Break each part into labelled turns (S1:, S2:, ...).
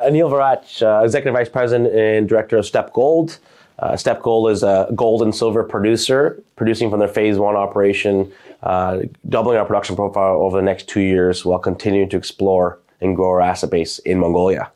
S1: Aneel Waraich, uh, Executive Vice President and Director of Steppe Gold. Uh, Steppe Gold is a gold and silver producer, producing from their phase one operation, uh, doubling our production profile over the next two years while continuing to explore and grow our asset base in Mongolia.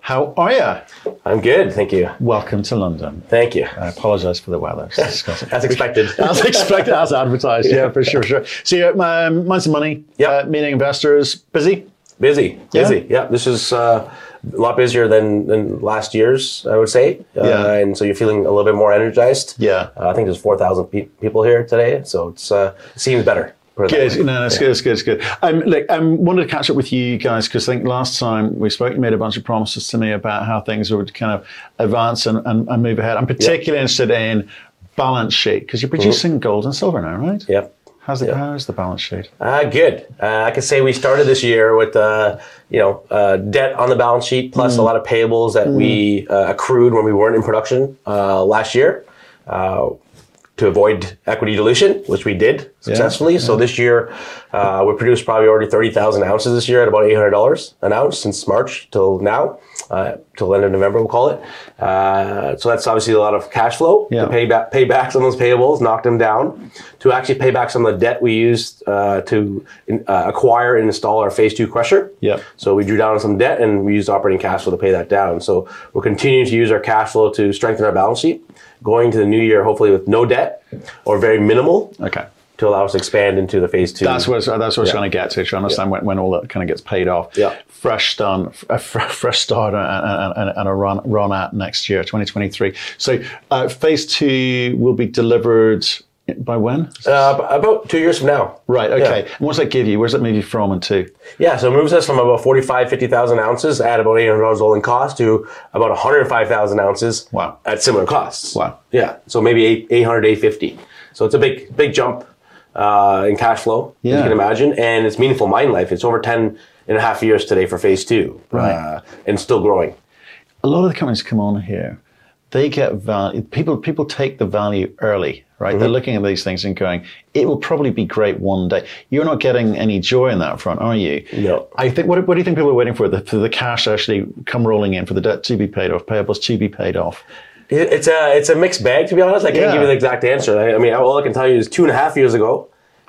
S2: How are you?
S1: I'm good, thank you.
S2: Welcome to London.
S1: Thank you.
S2: I apologise for the weather.
S1: As expected.
S2: as expected, as advertised. Yeah, for sure, sure. So, yeah, um, Mines and Money,
S1: Yep.
S2: uh, meeting investors, busy.
S1: Busy, busy. Yeah, this is uh, a lot busier than, than last year's, I would say. Uh,
S2: Yeah.
S1: And so you're feeling a little bit more energized.
S2: Yeah.
S1: Uh, I think there's 4,000 pe- people here today, so it's uh, it seems better.
S2: Good. No, that's good. That's good. That's good. Um, look, I um, wanted to catch up with you guys because I think last time we spoke, you made a bunch of promises to me about how things would kind of advance and, and, and move ahead. I'm particularly interested in balance sheet because you're producing gold and silver now, right?
S1: Yep.
S2: How's the, How's the balance sheet?
S1: Uh, good. Uh, I could say we started this year with uh, you know uh, debt on the balance sheet plus a lot of payables that we uh, accrued when we weren't in production uh, last year uh, to avoid equity dilution, which we did successfully. So this year uh, we produced probably already thirty thousand ounces this year at about eight hundred dollars an ounce since March till now, uh, till end of November we'll call it. Uh, so that's obviously a lot of cash flow
S2: Yeah.
S1: to pay back pay back some of those payables, knock them down, to actually pay back some of the debt we used uh, to uh, acquire and install our phase two crusher.
S2: Yep.
S1: So we drew down on some debt and we used operating cash flow to pay that down. So we're continuing to use our cash flow to strengthen our balance sheet, going to the new year hopefully with no debt or very minimal
S2: Okay.
S1: To allow us to expand into the phase two.
S2: That's what that's what I was
S1: Yeah.
S2: trying to get to. Trying To understand when, when all that kind of gets paid off.
S1: Yeah.
S2: Fresh start, a fresh start, and, and, and a run run at next year, 2023. So uh, phase two will be delivered by when?
S1: uh, about two years from now.
S2: Right. Okay.
S1: Yeah.
S2: And what's that give you? Where's that move you from and to?
S1: Yeah, so it moves us from about 45, 50,000 ounces at about $800 all in cost to about 105,000 ounces
S2: Wow.
S1: at similar costs.
S2: Wow.
S1: Yeah, so maybe eight, 800, 850. So it's a big, big jump uh, in cash flow, as
S2: Yeah.
S1: you can imagine. And it's meaningful mine life. It's over 10 and a half years today for phase two.
S2: Right.
S1: Uh, and still growing.
S2: A lot of the companies come on here. They get value. People people take the value early, right?
S1: Mm-hmm.
S2: They're looking at these things and going, "It will probably be great one day." You're not getting any joy in that front, are you?
S1: No.
S2: I think. What, what do you think people are waiting for? The, for the cash actually come rolling in, for the debt to be paid off, payables to be paid off.
S1: It- It's a it's a mixed bag to be honest. I can't
S2: Yeah.
S1: give you the exact answer. I, I mean, all I can tell you is two and a half years ago,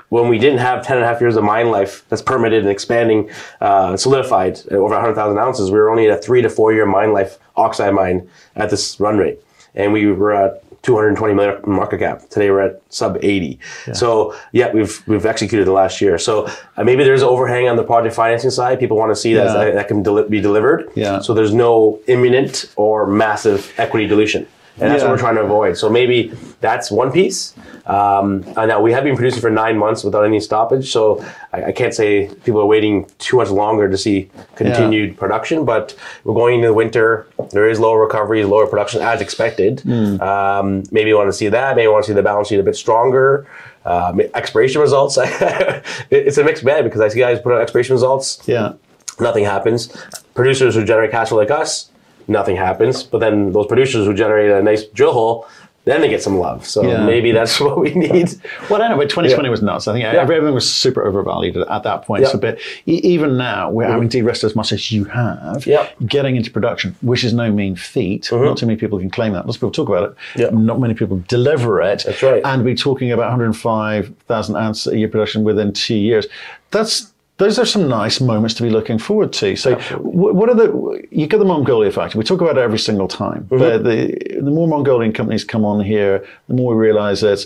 S1: when we didn't have ten and a half years of mine life that's permitted and expanding, uh, solidified over hundred thousand ounces, we were only at a three to four year mine life oxide mine at this run rate, and we were at 220 million market cap. Today we're at sub 80. So yeah, we've we've executed the last year. So uh, maybe there's an overhang on the project financing side. People want to see that
S2: Yeah.
S1: that can deli- be delivered.
S2: Yeah.
S1: So there's no imminent or massive equity dilution. And that's
S2: Yeah.
S1: what we're trying to avoid. So maybe that's one piece. Um, and now we have been producing for nine months without any stoppage. So I, I can't say people are waiting too much longer to see continued production. But we're going into the winter. There is lower recovery, lower production as expected.
S2: Hmm.
S1: Um, maybe you want to see that. Maybe you want to see the balance sheet a bit stronger. Um, exploration results. it's a mixed bag because I see guys put out exploration results
S2: Yeah.
S1: nothing happens. Producers who generate cash flow like us, nothing happens. But then those producers who generate a nice drill hole, then they get some love. So
S2: Yeah.
S1: maybe that's what we need.
S2: Well, I know, but 2020
S1: Yeah.
S2: was nuts. I think everything was super overvalued at that point.
S1: Yeah.
S2: So, but even now, we're having mm-hmm. de-risked as much as you have.
S1: Yeah.
S2: Getting into production, which is no mean feat. Not mm-hmm. too many people can claim that. Lots of people talk about it.
S1: Yeah.
S2: Not many people deliver it.
S1: That's right.
S2: And we're talking about 105,000 ounce a year production within two years. That's those are some nice moments to be looking forward to. So, wh- what are the you get the Mongolia factor? We talk about it every single time, mm-hmm. but the the more Mongolian companies come on here, the more we realize that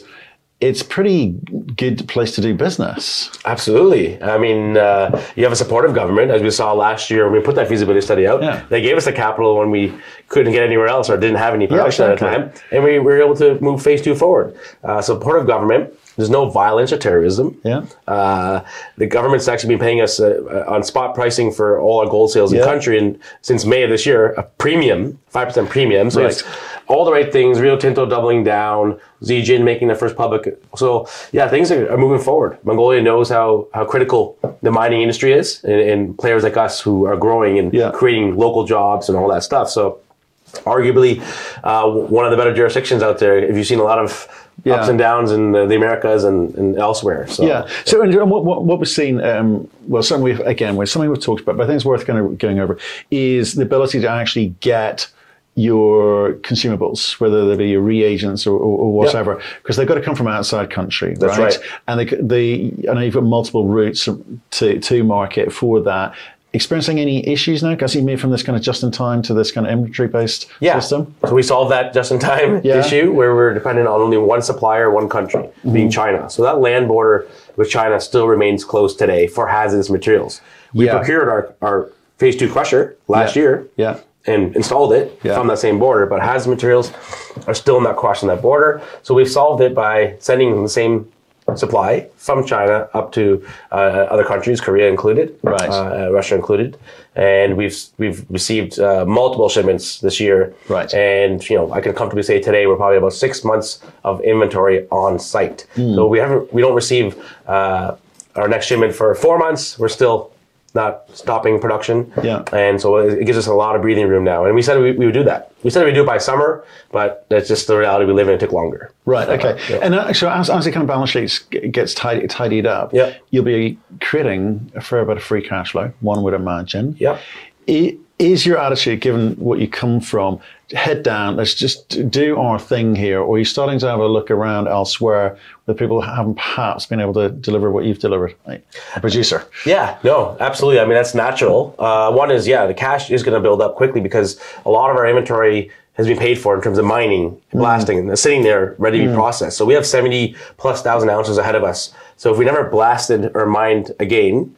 S2: it's pretty good place to do business.
S1: Absolutely. I mean, uh, you have a supportive government, as we saw last year when we put that feasibility study out.
S2: Yeah.
S1: They gave us the capital when we couldn't get anywhere else or didn't have any production
S2: exactly.
S1: at the time, and we were able to move phase two forward. Uh, supportive government. There's no violence or terrorism.
S2: Yeah.
S1: Uh, the government's actually been paying us uh, on spot pricing for all our gold sales in
S2: Yeah.
S1: the country, and since May of this year, a premium, five percent premium. So
S2: Right.
S1: it's all the right things. Rio Tinto doubling down, Zijin making their first public. So yeah, things are, are moving forward. Mongolia knows how how critical the mining industry is, and, and players like us who are growing and
S2: Yeah.
S1: creating local jobs and all that stuff. So arguably uh, one of the better jurisdictions out there. If you've seen a lot of
S2: Yeah.
S1: ups and downs in the, the Americas and, and elsewhere. So
S2: Yeah. So, and what, what, what we've seen, um, well, something we've, again, with something we've talked about, but I think it's worth kind of going over, is the ability to actually get your consumables, whether they be your reagents or, or, or whatever, because they've got to come from outside country, right?
S1: right.
S2: And they, they, I know you've got multiple routes to, to market for that. Experiencing any issues now? Because you moved from this kind of just in time to this kind of inventory based
S1: yeah.
S2: system?
S1: So we solved that just in time
S2: Yeah.
S1: issue where we're dependent on only one supplier, one country,
S2: Mm-hmm.
S1: being China. So that land border with China still remains closed today for hazardous materials. We
S2: Yeah.
S1: procured our, our phase two crusher last year.
S2: Yeah.
S1: And installed it
S2: Yeah.
S1: from that same border, but hazardous materials are still not crossing that border. So we've solved it by sending the same supply from China up to uh, other countries, Korea included,
S2: Right.
S1: uh, Russia included, and we've we've received uh, multiple shipments this year.
S2: Right.
S1: And you know, I can comfortably say today we're probably about six months of inventory on site.
S2: Hmm.
S1: So we haven't we don't receive uh, our next shipment for four months. We're still not stopping production.
S2: Yeah.
S1: And so it gives us a lot of breathing room now. And we said we, we would do that. We said we'd do it by summer, but that's just the reality we live in. It took longer.
S2: Right. Okay.
S1: Yeah.
S2: And uh, so as, as the kind of balance sheet gets tidy, tidied up,
S1: Yeah.
S2: you'll be creating a fair bit of free cash flow. One would imagine.
S1: Yeah.
S2: Is your attitude, given what you come from, head down? Let's just do our thing here, or are you starting to have a look around elsewhere where people haven't perhaps been able to deliver what you've delivered? A producer.
S1: Yeah, no, absolutely. I mean, that's natural. Uh, one is, yeah, the cash is going to build up quickly because a lot of our inventory has been paid for in terms of mining, blasting, and sitting there ready to be processed. So we have 70 plus thousand ounces ahead of us. So if we never blasted or mined again,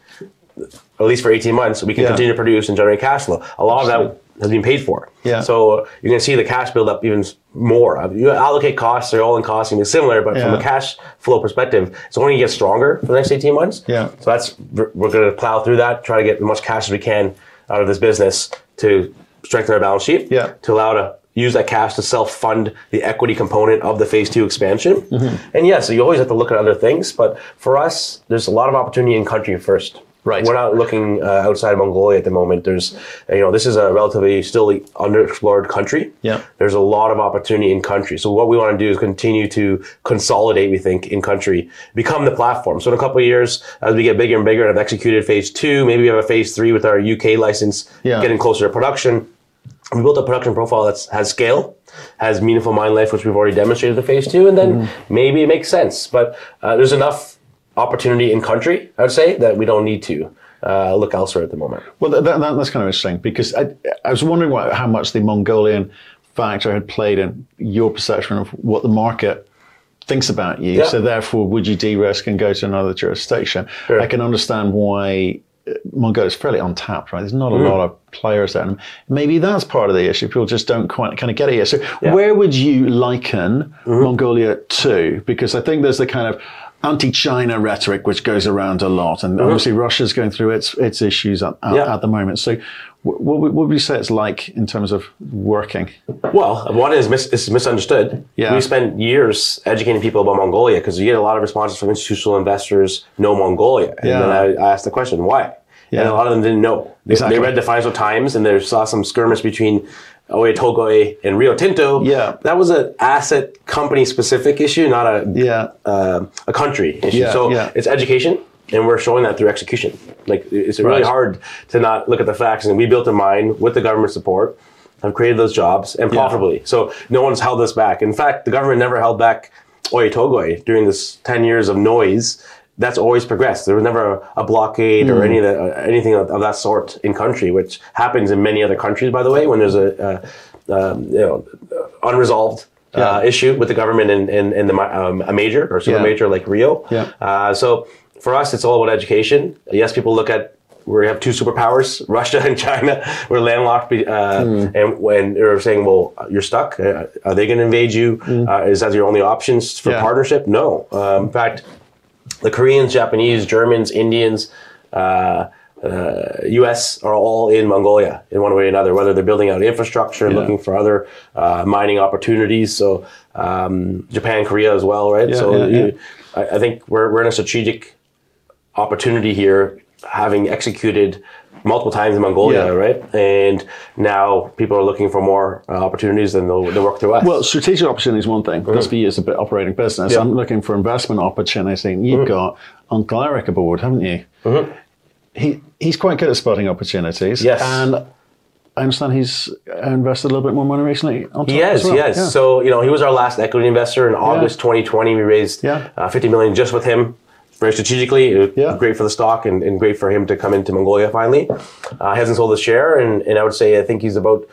S1: at least for 18 months, we can
S2: Yeah.
S1: continue to produce and generate cash flow. A lot of that has been paid for.
S2: Yeah.
S1: So you're going to see the cash build up even more. Uh, You allocate costs, they're all in costs, be similar, but from a cash flow perspective, it's only going to get stronger for the next 18 months.
S2: Yeah.
S1: So that's we're, going to plow through that, try to get as much cash as we can out of this business to strengthen our balance sheet.
S2: Yeah.
S1: To allow to use that cash to self fund the equity component of the phase two expansion.
S2: Mm-hmm.
S1: And yeah, so you always have to look at other things, but for us, there's a lot of opportunity in country first.
S2: Right.
S1: We're not looking uh, outside Mongolia at the moment. There's, you know, this is a relatively still underexplored country.
S2: Yeah.
S1: There's a lot of opportunity in country. So what we want to do is continue to consolidate, we think, in country, become the platform. So in a couple of years, as we get bigger and bigger and have executed phase two, maybe we have a phase three with our UK license,
S2: Yeah.
S1: getting closer to production. We built a production profile that has scale, has meaningful mine life, which we've already demonstrated at phase two, and then
S2: Mm-hmm.
S1: maybe it makes sense. But uh, there's enough opportunity in country, I would say, that we don't need to uh, look elsewhere at the moment.
S2: Well, that, that, that's kind of interesting because I, I was wondering what, how much the Mongolian factor had played in your perception of what the market thinks about you.
S1: Yeah.
S2: So therefore, would you de-risk and go to another jurisdiction?
S1: Sure.
S2: I can understand why uh, Mongolia is fairly untapped, right? There's not a
S1: Mm.
S2: lot of players there. And maybe that's part of the issue. People just don't quite kind of get it yet. So
S1: Yeah. Mm-hmm.
S2: where would you liken Mongolia to? Because I think there's the kind of anti-China rhetoric which goes around a lot, and obviously Russia's going through its its issues at, at,
S1: Mm-hmm. Yeah.
S2: at the moment. So, what, would- what would you say it's like in terms of working?
S1: Well, one is mis- is misunderstood.
S2: Yeah.
S1: We spent years educating people about Mongolia because you get a lot of responses from institutional investors no Mongolia. And
S2: Yeah.
S1: then I, I asked the question, why?
S2: Yeah.
S1: And a lot of them didn't know. They,
S2: Exactly.
S1: they read the Financial Times and they saw some skirmish between Oyu Tolgoi and Rio Tinto.
S2: Yeah.
S1: That was an asset company specific issue, not a
S2: Yeah,
S1: um, a country issue.
S2: Yeah,
S1: so
S2: yeah.
S1: it's education, and we're showing that through execution. Like it's really
S2: Right.
S1: hard to not look at the facts. And we built a mine with the government support, have created those jobs and profitably. So no one's held us back. In fact, the government never held back Oyu Tolgoi during this ten years of noise. That's always progressed. There was never a, blockade
S2: Hmm.
S1: or any of the, uh, anything of, of that sort in country, which happens in many other countries, by the way, when there's a, uh um, you know unresolved
S2: Yeah.
S1: uh, issue with the government and, and, and the, um, a major or super
S2: Yeah.
S1: major like Rio.
S2: Yeah.
S1: Uh, so for us, it's all about education. Yes, people look at we have two superpowers, Russia and China. We're landlocked, uh,
S2: Hmm.
S1: and when they're saying, "Well, you're stuck. Uh, are they going to invade you? Uh, is that your only options for
S2: Hmm.
S1: Partnership?" No. Um, in fact, the Koreans, Japanese, Germans, Indians. Uh, uh, U.S. are all in Mongolia in one way or another, whether they're building out infrastructure, looking for other uh, mining opportunities. So um, Japan, Korea as well, right?
S2: Yeah,
S1: so
S2: yeah,
S1: you,
S2: yeah.
S1: I, I think we're we're in a strategic opportunity here, having executed multiple times in Mongolia,
S2: Yeah.
S1: right? And now people are looking for more uh, opportunities, and they'll, they'll work through us.
S2: Well, strategic opportunity is one thing. That's for you as a bit operating business.
S1: Yeah.
S2: I'm looking for investment opportunity. And you've got Uncle Eric aboard, haven't you? He he's quite good at spotting opportunities.
S1: Yes.
S2: And I understand he's invested a little bit more money recently.
S1: He has,
S2: as well.
S1: has.
S2: Yeah.
S1: So, you know, he was our last equity investor in August 2020. We raised
S2: Yeah.
S1: uh, 50 million just with him. Very strategically,
S2: Yeah.
S1: great for the stock and, and great for him to come into Mongolia finally. Uh, hasn't sold his share, and, and I would say I think he's about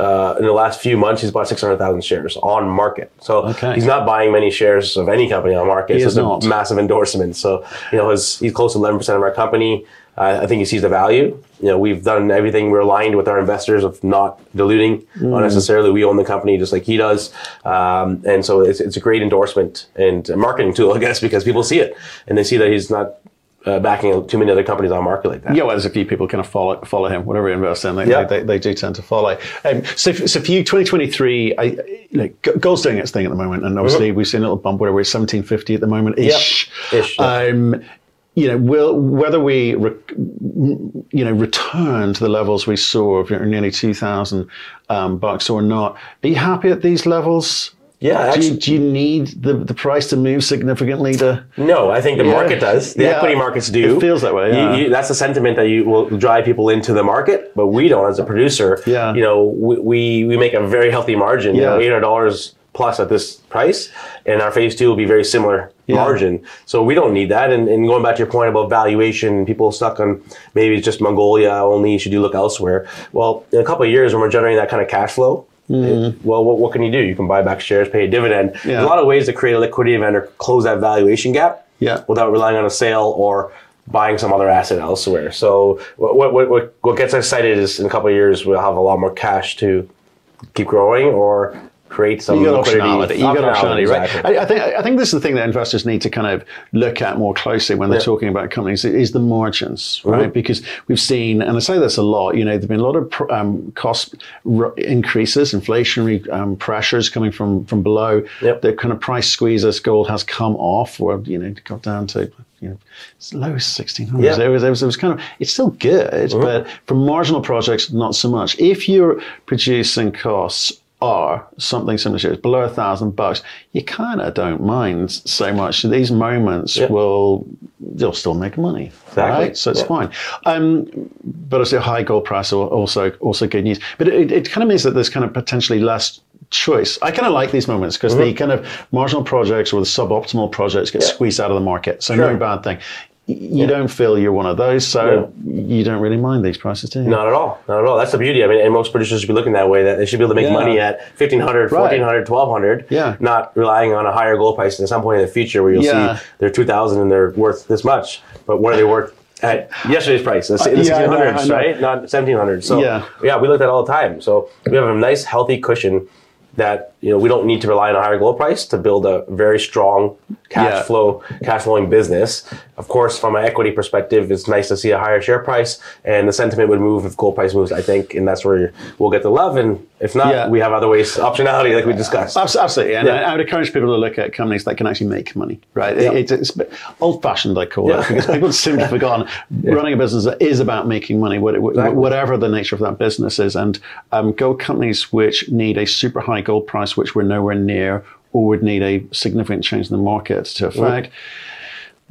S1: uh, in the last few months he's bought 600,000 shares on market. So
S2: Okay.
S1: he's not buying many shares of any company on market.
S2: He
S1: it's
S2: is
S1: just
S2: not.
S1: a massive endorsement. So you know, his, he's close to 11% of our company. Uh, I think he sees the value. You know, we've done everything. We're aligned with our investors of not diluting
S2: Mm.
S1: unnecessarily. We own the company just like he does, um, and so it's, it's a great endorsement and marketing tool, I guess, because people see it and they see that he's not uh, backing too many other companies on market like that.
S2: Yeah, well, there's a few people kind of follow follow him. Whatever he invests in, they,
S1: Yeah.
S2: they, they, they do tend to follow. Um, so, so for you, 2023, I, like, gold's doing its thing at the moment, and obviously we've seen a little bump. Whatever, it's 1750 at the moment ish.
S1: Ish, yeah.
S2: Um, you know, will whether we, re, you know, return to the levels we saw of nearly 2,000 um, bucks or not, be happy at these levels?
S1: Yeah,
S2: Do you, do you need the, the price to move significantly to?
S1: No, I think the
S2: Yeah.
S1: market does. The
S2: Yeah.
S1: equity markets do.
S2: It feels that way, yeah.
S1: you- that's the sentiment that you will drive people into the market, but we don't as a producer.
S2: Yeah.
S1: You know, we, we, we make a very healthy margin. You know,
S2: Yeah.
S1: eight hundred dollars plus at this price, and our phase two will be very similar margin. So we don't need that. And, and going back to your point about valuation, people stuck on maybe it's just Mongolia only. Should you look elsewhere? Well, in a couple of years, when we're generating that kind of cash flow. Mm. it- well, what, what can you do? You can buy back shares, pay a dividend.
S2: Yeah.
S1: There's a lot of ways to create a liquidity event or close that valuation gap
S2: Yeah.
S1: without relying on a sale or buying some other asset elsewhere. So what what what, what gets us excited is in a couple of years we'll have a lot more cash to keep growing or create some liquidity.
S2: optionality. Got optionality, right?
S1: exactly.
S2: I, I think I think this is the thing that investors need to kind of look at more closely when they're talking about companies is the margins, right? Because we've seen, and I say this a lot. You know, there've been a lot of pr- um, cost r- increases, inflationary um, pressures coming from from below.
S1: Yep.
S2: The kind of price squeeze as gold has come off, or you know, got down to. You know, as low as sixteen hundred.
S1: Yeah.
S2: It was, it was, it was kind of, it's still good, but for marginal projects, not so much. If you're producing costs are something similar to it, below a thousand bucks, you kind of don't mind so much. These moments
S1: Yeah.
S2: will, you'll still make money,
S1: Exactly.
S2: right? So it's
S1: Yeah.
S2: fine. Um, but it's a high gold price, al- also also good news. But it, it kind of means that there's kind of potentially less choice. I kind of like these moments because the kind of marginal projects or the suboptimal projects get
S1: Mm-hmm. Yeah.
S2: squeezed out of the market. So
S1: Sure.
S2: no bad thing. You don't feel you're one of those, so you don't really mind these prices, do you?
S1: Not at all. Not at all. That's the beauty. I mean, and most producers should be looking that way, that they should be able to make
S2: Yeah.
S1: money at 1500
S2: Right.
S1: 1400 1200
S2: Yeah.
S1: Not relying on a higher gold price at some point in the future where you'll
S2: Yeah.
S1: see they're 2000 and they're worth this much. But what are they worth at yesterday's price? In the
S2: Uh, yeah,
S1: 1600s,
S2: I
S1: right? Not 1700. So,
S2: Yeah.
S1: yeah, we look at that all the time. So we have a nice, healthy cushion that you know we don't need to rely on a higher gold price to build a very strong cash
S2: Yeah.
S1: flow cash flowing business of course from an equity perspective it's nice to see a higher share price and the sentiment would move if gold price moves i think and that's where we'll get the love and if not
S2: Yeah.
S1: we have other ways optionality like we discussed
S2: Absolutely, and
S1: Yeah.
S2: I, would encourage people to look at companies that can actually make money. Right, It- it's, it's old-fashioned, I call it, because people seem to have forgotten running a business that is about making money, what- what-
S1: Exactly.
S2: whatever the nature of that business is. And um, gold companies which need a super high gold price, which we're nowhere near, or would need a significant change in the market to affect.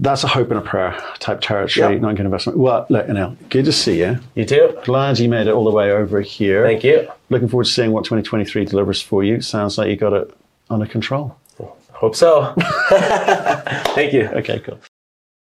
S2: That's a hope and a prayer type territory,
S1: Yeah.
S2: not good investment. Well, look, Anil, good to see you.
S1: you too
S2: Glad you made it all the way over here.
S1: thank you
S2: Looking forward to seeing what 2023 delivers for you. Sounds like you got it under control.
S1: hope so thank you
S2: Okay, cool.